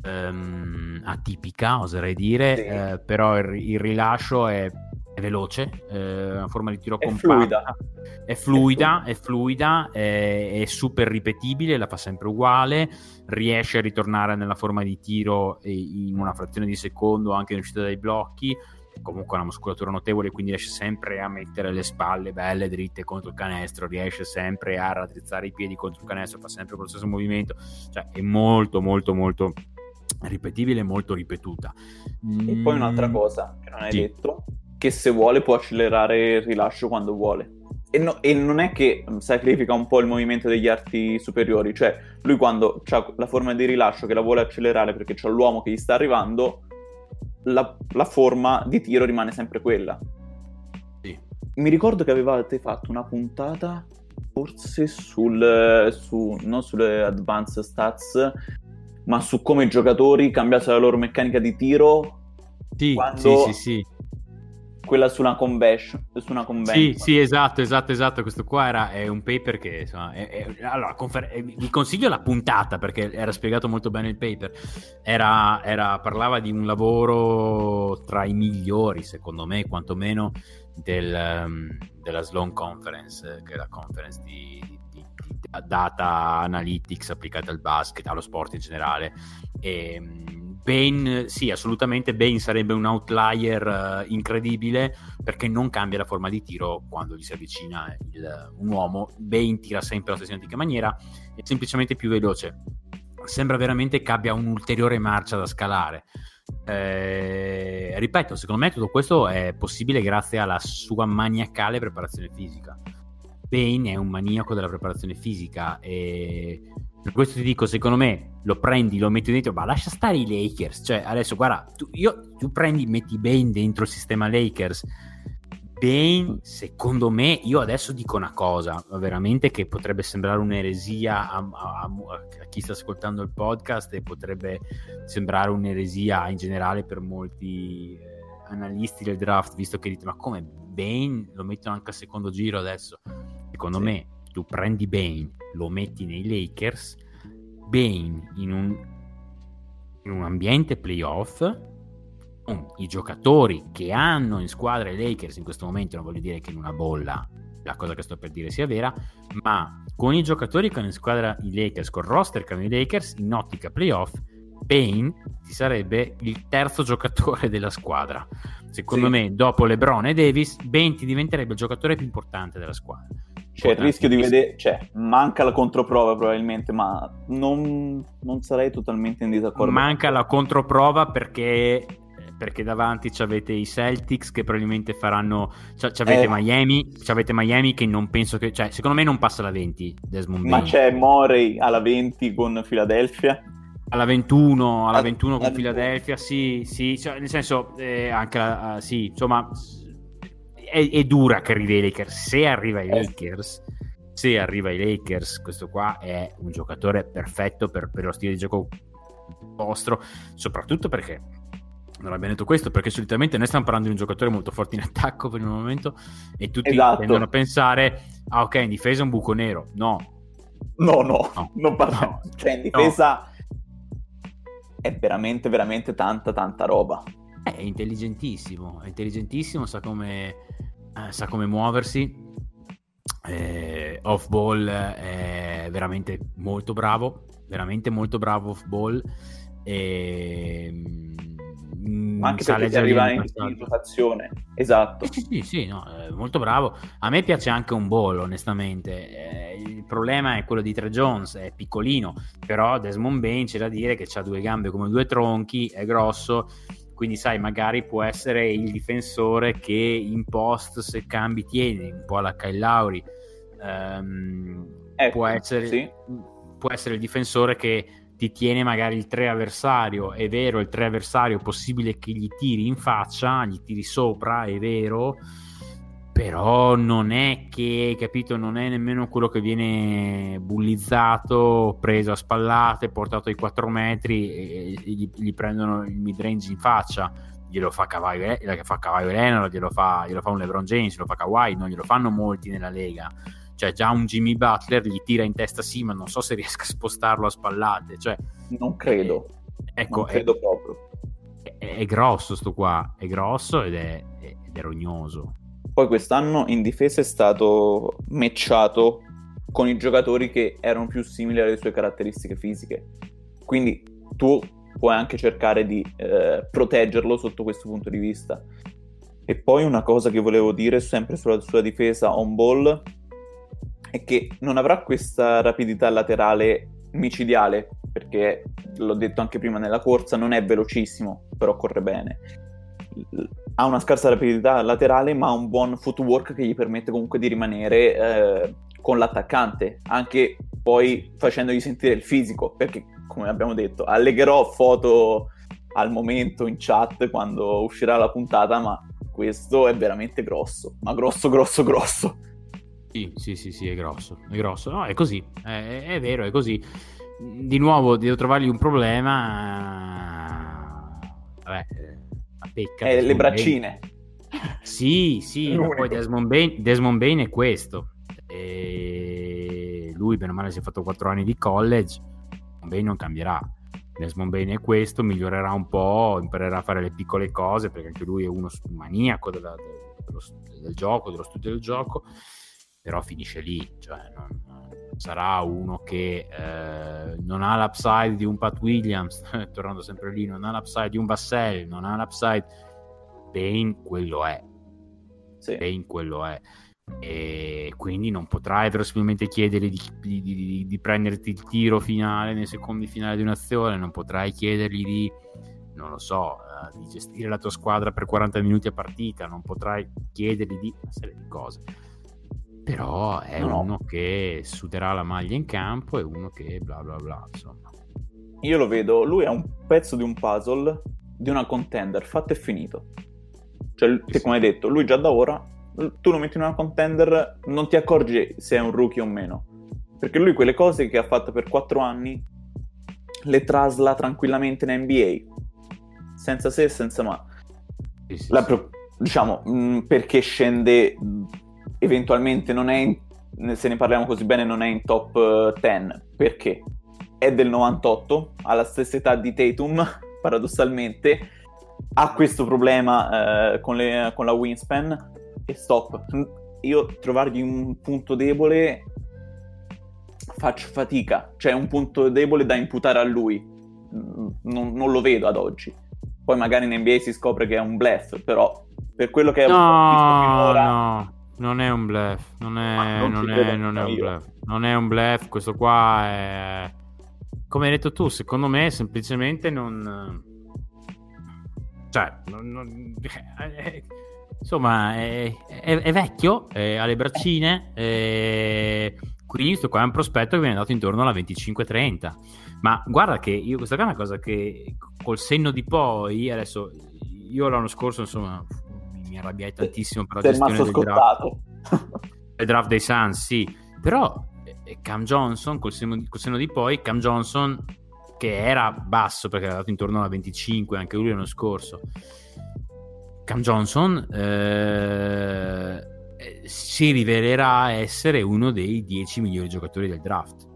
Speaker 4: ehm, atipica, oserei dire, sì. eh, però il, il rilascio è è veloce, eh, una forma di tiro è compatta, fluida. È, fluida, è fluida, è, è, super ripetibile, la fa sempre uguale, riesce a ritornare nella forma di tiro in una frazione di secondo anche in uscita dai blocchi, comunque ha una muscolatura notevole, quindi riesce sempre a mettere le spalle belle dritte contro il canestro, riesce sempre a raddrizzare i piedi contro il canestro, fa sempre lo stesso movimento, cioè è molto molto molto ripetibile, molto ripetuta.
Speaker 3: E poi un'altra mm, cosa che non hai sì. detto, che se vuole può accelerare il rilascio quando vuole. E, no, e, non è che sacrifica un po' il movimento degli arti superiori, cioè lui quando ha la forma di rilascio che la vuole accelerare perché c'è l'uomo che gli sta arrivando, la, la forma di tiro rimane sempre quella. Sì. Mi ricordo che avevate fatto una puntata forse sul, su, non sulle advanced stats, ma su come i giocatori cambiassero la loro meccanica di tiro.
Speaker 4: Sì, quando... sì, sì, sì
Speaker 3: quella su una convention. Su una
Speaker 4: convention. Sì, sì, esatto, esatto, esatto. Questo qua era, è un paper che, insomma, è, è, allora, confer- eh, vi consiglio la puntata perché era spiegato molto bene il paper. Era, era, parlava di un lavoro tra i migliori, secondo me, quantomeno, del, um, della Sloan Conference, che è la conference di, di, data analytics applicata al basket, allo sport in generale. E, um, Bane, sì, assolutamente Bane sarebbe un outlier uh, incredibile perché non cambia la forma di tiro quando gli si avvicina il, un uomo. Bane tira sempre alla stessa identica maniera, è semplicemente più veloce. Sembra veramente che abbia un'ulteriore marcia da scalare. Eh, ripeto, secondo me tutto questo è possibile grazie alla sua maniacale preparazione fisica. Bane è un maniaco della preparazione fisica e per questo ti dico, secondo me lo prendi, lo metti dentro, ma lascia stare i Lakers. Cioè, adesso guarda, tu, io, tu prendi, metti Bane dentro il sistema Lakers. Bane, secondo me, io adesso dico una cosa, veramente che potrebbe sembrare un'eresia a, a, a, chi sta ascoltando il podcast e potrebbe sembrare un'eresia in generale per molti eh, analisti del draft, visto che dite, ma come Bane lo mettono anche a secondo giro adesso? Secondo sì. me tu prendi Bane, lo metti nei Lakers, Bane in un in un ambiente playoff con i giocatori che hanno in squadra i Lakers in questo momento, non voglio dire che in una bolla la cosa che sto per dire sia vera, ma con i giocatori che hanno in squadra i Lakers, con il roster che hanno i Lakers, in ottica playoff, Payne ti sarebbe il terzo giocatore della squadra. Secondo sì. me, dopo LeBron e Davis, Ben ti diventerebbe il giocatore più importante della squadra.
Speaker 3: C'è il rischio di vedere, cioè, manca la controprova probabilmente, ma non, non sarei totalmente in disaccordo.
Speaker 4: Manca la controprova perché perché davanti avete i Celtics che probabilmente faranno c'avete eh, Miami c'avete Miami che non penso che cioè secondo me non passa la 20 Desmond
Speaker 3: ma
Speaker 4: Bain.
Speaker 3: c'è Morey alla 20 con Philadelphia
Speaker 4: alla 21 alla 21 con Philadelphia sì sì cioè, nel senso eh, anche la, uh, sì insomma è, è, dura che arrivi ai Lakers se arriva ai eh. Lakers se arriva ai Lakers questo qua è un giocatore perfetto per, per lo stile di gioco vostro soprattutto perché non abbiamo detto questo perché solitamente noi stiamo parlando di un giocatore molto forte in attacco per il momento e tutti esatto. tendono a pensare ah ok in difesa è un buco nero no
Speaker 3: no no, no. non parliamo no. cioè in difesa no. è veramente veramente tanta tanta roba
Speaker 4: è intelligentissimo è intelligentissimo sa come, eh, sa come muoversi. Eh, off ball è veramente molto bravo veramente molto bravo off ball e
Speaker 3: ma anche perché ti arriva in situazione esatto.
Speaker 4: Sì sì, sì no, molto bravo. A me piace anche un ball onestamente. Eh, il problema è quello di Tre Jones è piccolino però Desmond Bain c'è da dire che ha due gambe come due tronchi è grosso quindi sai magari può essere il difensore che in post se cambi tieni un po' alla Kyle Lauri um, ecco, può, essere, sì. può essere il difensore che ti tiene magari il 3 avversario, è vero, il 3 avversario è possibile che gli tiri in faccia, gli tiri sopra, è vero, però non è che, capito, non è nemmeno quello che viene bullizzato, preso a spallate, portato ai 4 metri e, gli, gli, prendono il mid range in faccia. Glielo fa Cavallo, fa Cavallo Leonard, glielo fa, glielo fa un LeBron James, lo fa Kawhi, non glielo fanno molti nella Lega cioè già un Jimmy Butler gli tira in testa sì, ma non so se riesca a spostarlo a spallate. Cioè,
Speaker 3: non credo.
Speaker 4: Eh, ecco,
Speaker 3: non credo è, proprio.
Speaker 4: È, è, grosso sto qua, è grosso ed è, ed è rognoso.
Speaker 3: Poi quest'anno in difesa è stato matchato con i giocatori che erano più simili alle sue caratteristiche fisiche. Quindi tu puoi anche cercare di eh, proteggerlo sotto questo punto di vista. E poi una cosa che volevo dire sempre sulla sua difesa on ball è che non avrà questa rapidità laterale micidiale, perché l'ho detto anche prima nella corsa, non è velocissimo, però corre bene. Ha una scarsa rapidità laterale, ma ha un buon footwork che gli permette comunque di rimanere eh, con l'attaccante, anche poi facendogli sentire il fisico, perché come abbiamo detto, allegherò foto al momento in chat quando uscirà la puntata, ma questo è veramente grosso, ma grosso, grosso, grosso.
Speaker 4: Sì, sì, sì, sì, è grosso, è grosso. No, è così, è, è vero, è così. Di nuovo, devo trovargli un problema. Vabbè,
Speaker 3: la pecca. Eh, le braccine.
Speaker 4: Bain. Sì, sì, ma poi Desmond Bain, Desmond Bain è questo. E lui, bene o male, si è fatto 4 anni di college. Bain non cambierà. Desmond Bain è questo, migliorerà un po', imparerà a fare le piccole cose, perché anche lui è uno maniaco della, dello, del gioco, dello studio del gioco però finisce lì, cioè non, sarà uno che eh, non ha l'upside di un Pat Williams, tornando sempre lì, non ha l'upside di un Bassell, non ha l'upside, Bane quello è, sì. Bane quello è, e quindi non potrai verosimilmente chiedere di, di, di, di, prenderti il tiro finale nei secondi finali di un'azione, non potrai chiedergli di, non lo so, uh, di gestire la tua squadra per 40 minuti a partita, non potrai chiedergli di una serie di cose però è no. uno che suderà la maglia in campo e uno che bla bla bla, insomma.
Speaker 3: Io lo vedo, lui è un pezzo di un puzzle di una contender fatto e finito. Cioè, sì, come hai detto, lui già da ora, tu lo metti in una contender, non ti accorgi se è un rookie o meno. Perché lui quelle cose che ha fatto per 4 anni le trasla tranquillamente in NBA. Senza se e senza ma. Sì, sì, pro- diciamo, mh, mm, perché scende eventualmente non è in, se ne parliamo così bene non è in top 10 perché? è del 98, ha la stessa età di Tatum, paradossalmente, ha questo problema eh, con, le, con la wingspan e stop. Io trovargli un punto debole faccio fatica, cioè un punto debole da imputare a lui. Non, non, lo vedo ad oggi. Poi magari in NBA si scopre che è un bluff, però per quello che
Speaker 4: no,
Speaker 3: ho visto finora...
Speaker 4: No, non è un bluff, non è, non non è, non è un bluff. Non è un bluff, questo qua è... Come hai detto tu, secondo me semplicemente non... Cioè, non, non... insomma, è, è, è vecchio, ha le braccine, è quindi questo qua è un prospetto che viene dato intorno alla 25-30. Ma guarda che io questa è una cosa che col senno di poi, adesso io l'anno scorso insomma mi arrabbiai tantissimo per la gestione del
Speaker 3: scottato.
Speaker 4: draft. il draft dei Suns, sì. Però eh, Cam Johnson, col senno, col senno di poi, Cam Johnson che era basso perché era dato intorno alla 25 anche lui l'anno scorso. Cam Johnson eh, si rivelerà essere uno dei 10 migliori giocatori del draft.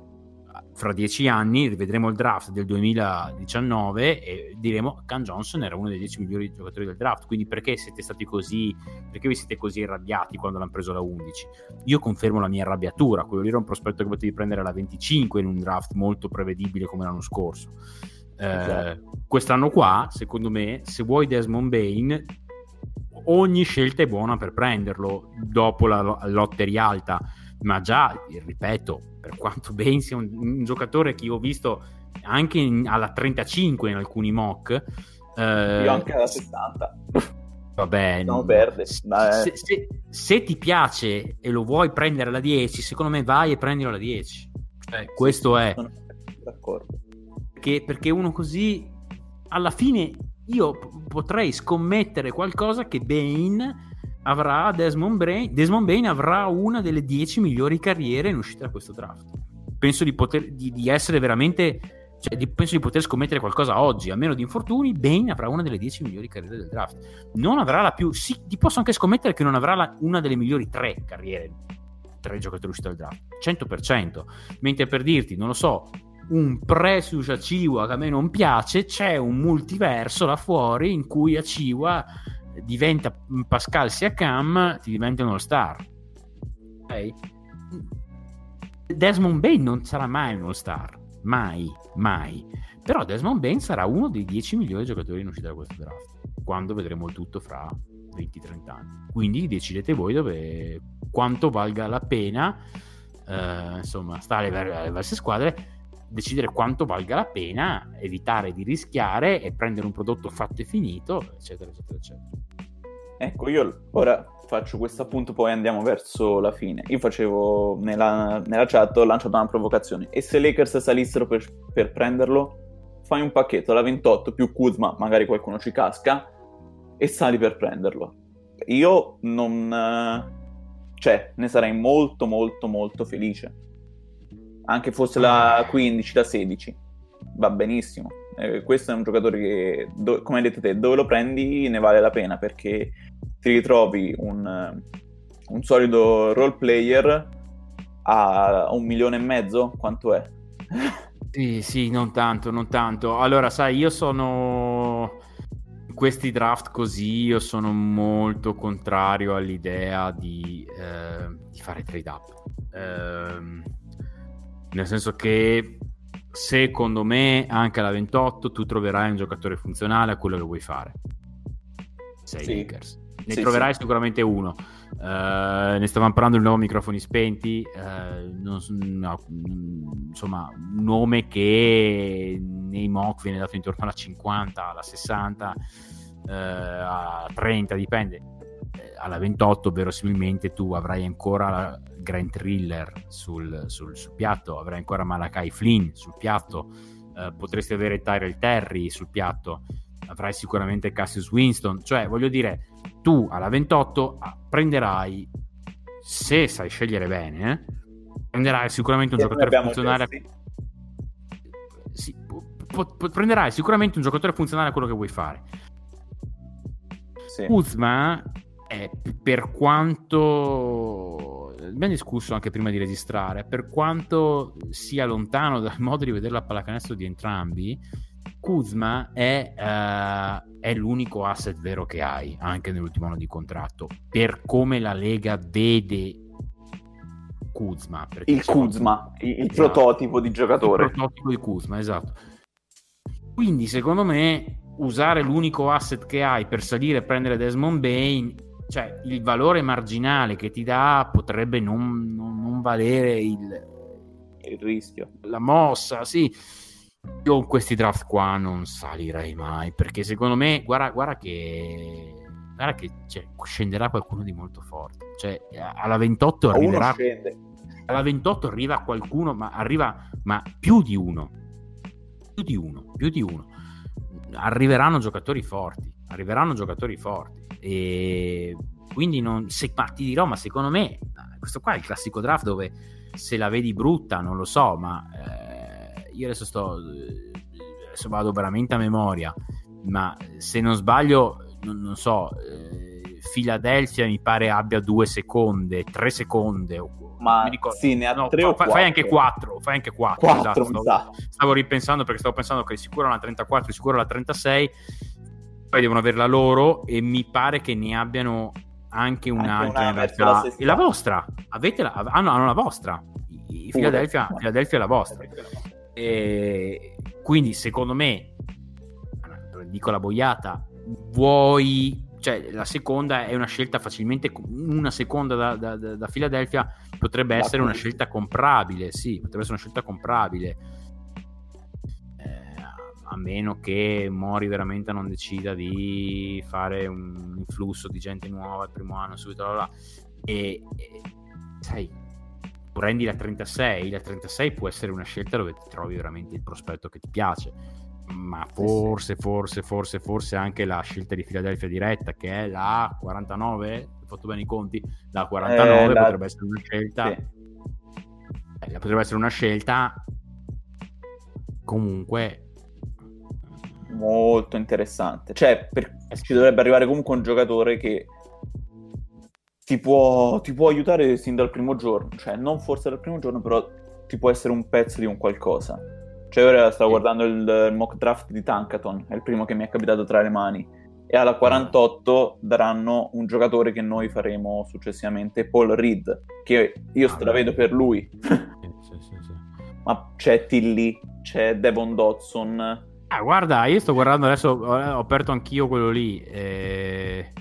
Speaker 4: Fra dieci anni rivedremo il draft del 2019 e diremo Can Johnson era uno dei 10 migliori giocatori del draft. Quindi perché siete stati così, perché vi siete così arrabbiati quando l'hanno preso la 11? Io confermo la mia arrabbiatura, quello lì era un prospetto che potevi prendere alla 25 in un draft molto prevedibile come l'anno scorso. Eh, esatto. quest'anno qua, secondo me, se vuoi Desmond Bain, ogni scelta è buona per prenderlo dopo la lotteria alta, ma già, ripeto, per quanto Ben sia un, un giocatore che io ho visto anche in, alla 35 in alcuni mock,
Speaker 3: eh, io anche alla 60.
Speaker 4: Vabbè,
Speaker 3: non perde.
Speaker 4: Se, se, se, ti piace e lo vuoi prendere alla 10, secondo me vai e prendilo alla 10. Cioè, questo è.
Speaker 3: D'accordo.
Speaker 4: Perché, perché uno così alla fine io p- potrei scommettere qualcosa che Bane avrà Desmond Bain, Desmond Bain avrà una delle 10 migliori carriere in uscita da questo draft. Penso di, poter, di, di essere veramente cioè, di, penso di poter scommettere qualcosa oggi, a meno di infortuni, Bane avrà una delle 10 migliori carriere del draft. Non avrà la più. Sì, ti posso anche scommettere che non avrà la, una delle migliori tre carriere, tre giocatori usciti dal draft. 100%. Mentre per dirti, non lo so, un pre su Aciwa che a me non piace, c'è un multiverso là fuori in cui Aciwa diventa Pascal Siakam, ti diventa uno star. Ok? Desmond Bain non sarà mai uno star, mai, mai. Però Desmond Bain sarà uno dei 10 migliori giocatori in uscita da questo draft, quando vedremo il tutto fra 20-30 anni. Quindi decidete voi dove, quanto valga la pena, eh, insomma, stare alle diverse squadre decidere quanto valga la pena, evitare di rischiare e prendere un prodotto fatto e finito, eccetera, eccetera, eccetera.
Speaker 3: Ecco, io ora faccio questo appunto, poi andiamo verso la fine. Io facevo nella, nella chat, ho lanciato una provocazione. E se Lakers salissero per, per prenderlo, fai un pacchetto alla 28 più Kuzma, magari qualcuno ci casca, e sali per prenderlo. Io non... Cioè, ne sarei molto, molto, molto felice anche fosse la 15, la 16, va benissimo. Eh, questo è un giocatore che, do- come hai detto te, dove lo prendi ne vale la pena perché ti ritrovi un, un solido role player a un milione e mezzo, quanto è?
Speaker 4: Sì, sì, non tanto, non tanto. Allora, sai, io sono questi draft così io sono molto contrario all'idea di, eh, di fare trade up. Eh, nel senso che secondo me anche alla 28 tu troverai un giocatore funzionale a quello che vuoi fare. Sei sì. Lakers. Ne sì, troverai sì. sicuramente uno. Uh, ne stavamo parlando di nuovo microfoni spenti. Uh, non, no, insomma, un nome che nei mock viene dato intorno alla 50, alla 60, uh, eh, a 30, dipende. Alla 28, verosimilmente, tu avrai ancora la, Grant Thriller sul, sul, sul, piatto, avrai ancora Malakai Flynn sul piatto, eh, potresti avere Tyrell Terry sul piatto, avrai sicuramente Cassius Winston, cioè voglio dire, tu alla 28 ah, prenderai, se sai scegliere bene, eh, prenderai sicuramente un e giocatore funzionale. Sì, po- po- prenderai sicuramente un giocatore funzionale a quello che vuoi fare. Sì. Uzma è per quanto abbiamo discusso anche prima di registrare, per quanto sia lontano dal modo di vedere la pallacanestro di entrambi, Kuzma è, uh, è, l'unico asset vero che hai anche nell'ultimo anno di contratto per come la Lega vede Kuzma
Speaker 3: il Kuzma, il, il esatto. prototipo di giocatore
Speaker 4: il prototipo di Kuzma, esatto quindi secondo me usare l'unico asset che hai per salire e prendere Desmond Bain cioè il valore marginale che ti dà potrebbe non, non, non valere il,
Speaker 3: il rischio
Speaker 4: la mossa, sì io in questi draft qua non salirei mai perché secondo me, guarda, guarda che, guarda che cioè, scenderà qualcuno di molto forte. Cioè, alla 28 arriverà. Alla 28 arriva qualcuno, ma arriva ma più di uno. Più di uno, più di uno. Arriveranno giocatori forti. Arriveranno giocatori forti. E quindi non, se, ma ti dirò, ma secondo me questo qua è il classico draft dove se la vedi brutta, non lo so, ma. Eh, io adesso sto adesso vado veramente a memoria ma se non sbaglio non, non so eh, Philadelphia mi pare abbia due seconde tre seconde
Speaker 3: ma sì ne ha no, tre fa, o
Speaker 4: fai, fai anche quattro fai anche quattro, quattro esatto. stavo, stavo, ripensando perché stavo pensando che sicuro la 34 sicuro la 36 poi devono averla loro e mi pare che ne abbiano anche un'altra in realtà. e la vostra? Avete la, hanno, hanno la vostra. Philadelphia, Philadelphia è la vostra. E quindi secondo me, dico la boiata, vuoi cioè la seconda è una scelta facilmente una seconda da, da, da Philadelphia potrebbe essere una scelta comprabile sì potrebbe essere una scelta comprabile. eh, a meno che Mori veramente non decida di fare un influsso di gente nuova il primo anno subito là, là. E, e sai prendi la 36, la 36 può essere una scelta dove ti trovi veramente il prospetto che ti piace, ma forse, forse, forse, forse anche la scelta di Philadelphia diretta, che è la 49, ho fatto bene i conti, la 49 eh, la... potrebbe essere una scelta... Sì. Eh, potrebbe essere una scelta comunque
Speaker 3: molto interessante. Cioè, per... ci dovrebbe arrivare comunque un giocatore che ti può, ti può aiutare sin dal primo giorno, cioè non forse dal primo giorno, però ti può essere un pezzo di un qualcosa. Cioè ora stavo guardando il, il, mock draft di Tankaton, è il primo che mi è capitato tra le mani, e alla 48 daranno un giocatore che noi faremo successivamente, Paul Reed, che io ah, stravedo per lui. sì, sì, sì. Ma c'è Tilly, c'è Devon Dodson.
Speaker 4: Ah, guarda, io sto guardando adesso, ho aperto anch'io quello lì. E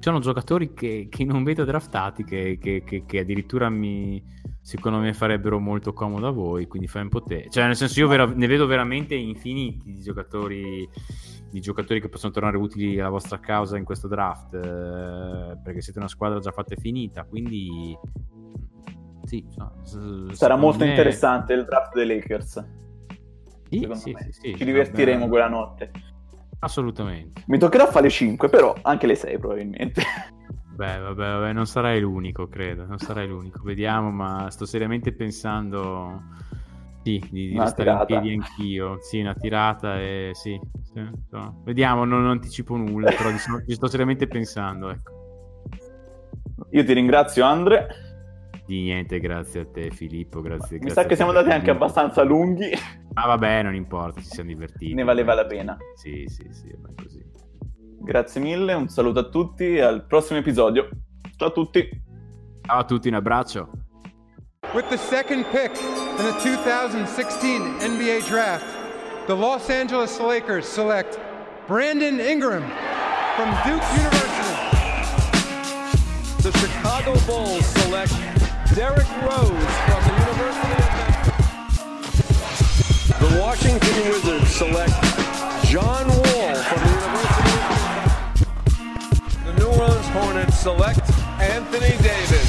Speaker 4: ci sono giocatori che, che, non vedo draftati che, che, che, addirittura mi, secondo me farebbero molto comodo a voi quindi fai un po' te cioè nel senso io vera, ne vedo veramente infiniti di giocatori di giocatori che possono tornare utili alla vostra causa in questo draft eh, perché siete una squadra già fatta e finita quindi sì,
Speaker 3: no, sarà molto me... interessante il draft dei Lakers
Speaker 4: sì, sì, sì, sì,
Speaker 3: ci divertiremo quella notte
Speaker 4: Assolutamente.
Speaker 3: Mi toccherà fare le 5, però anche le 6 probabilmente.
Speaker 4: Beh, vabbè, vabbè, non sarai l'unico, credo, non sarai l'unico. Vediamo, ma sto seriamente pensando sì, di, di restare in piedi anch'io. Sì, una tirata e sì. sì so. Vediamo, non, non, anticipo nulla, però ci sto seriamente pensando, ecco.
Speaker 3: Io ti ringrazio, Andre.
Speaker 4: Di niente, grazie a te Filippo, grazie.
Speaker 3: Mi
Speaker 4: grazie
Speaker 3: sa che siamo andati anche abbastanza lunghi.
Speaker 4: Ah vabbè, non importa, ci siamo divertiti.
Speaker 3: Ne valeva la pena.
Speaker 4: Sì, sì, sì, è così.
Speaker 3: Grazie mille, un saluto a tutti e al prossimo episodio. Ciao a tutti.
Speaker 4: Ciao a tutti, un abbraccio.
Speaker 1: With the second pick in the 2016 NBA Draft, the Los Angeles Lakers select Brandon Ingram from Duke University.
Speaker 2: The Chicago Bulls select Derrick Rose from The Washington Wizards select John Wall from the University of. The New Orleans Hornets select Anthony Davis.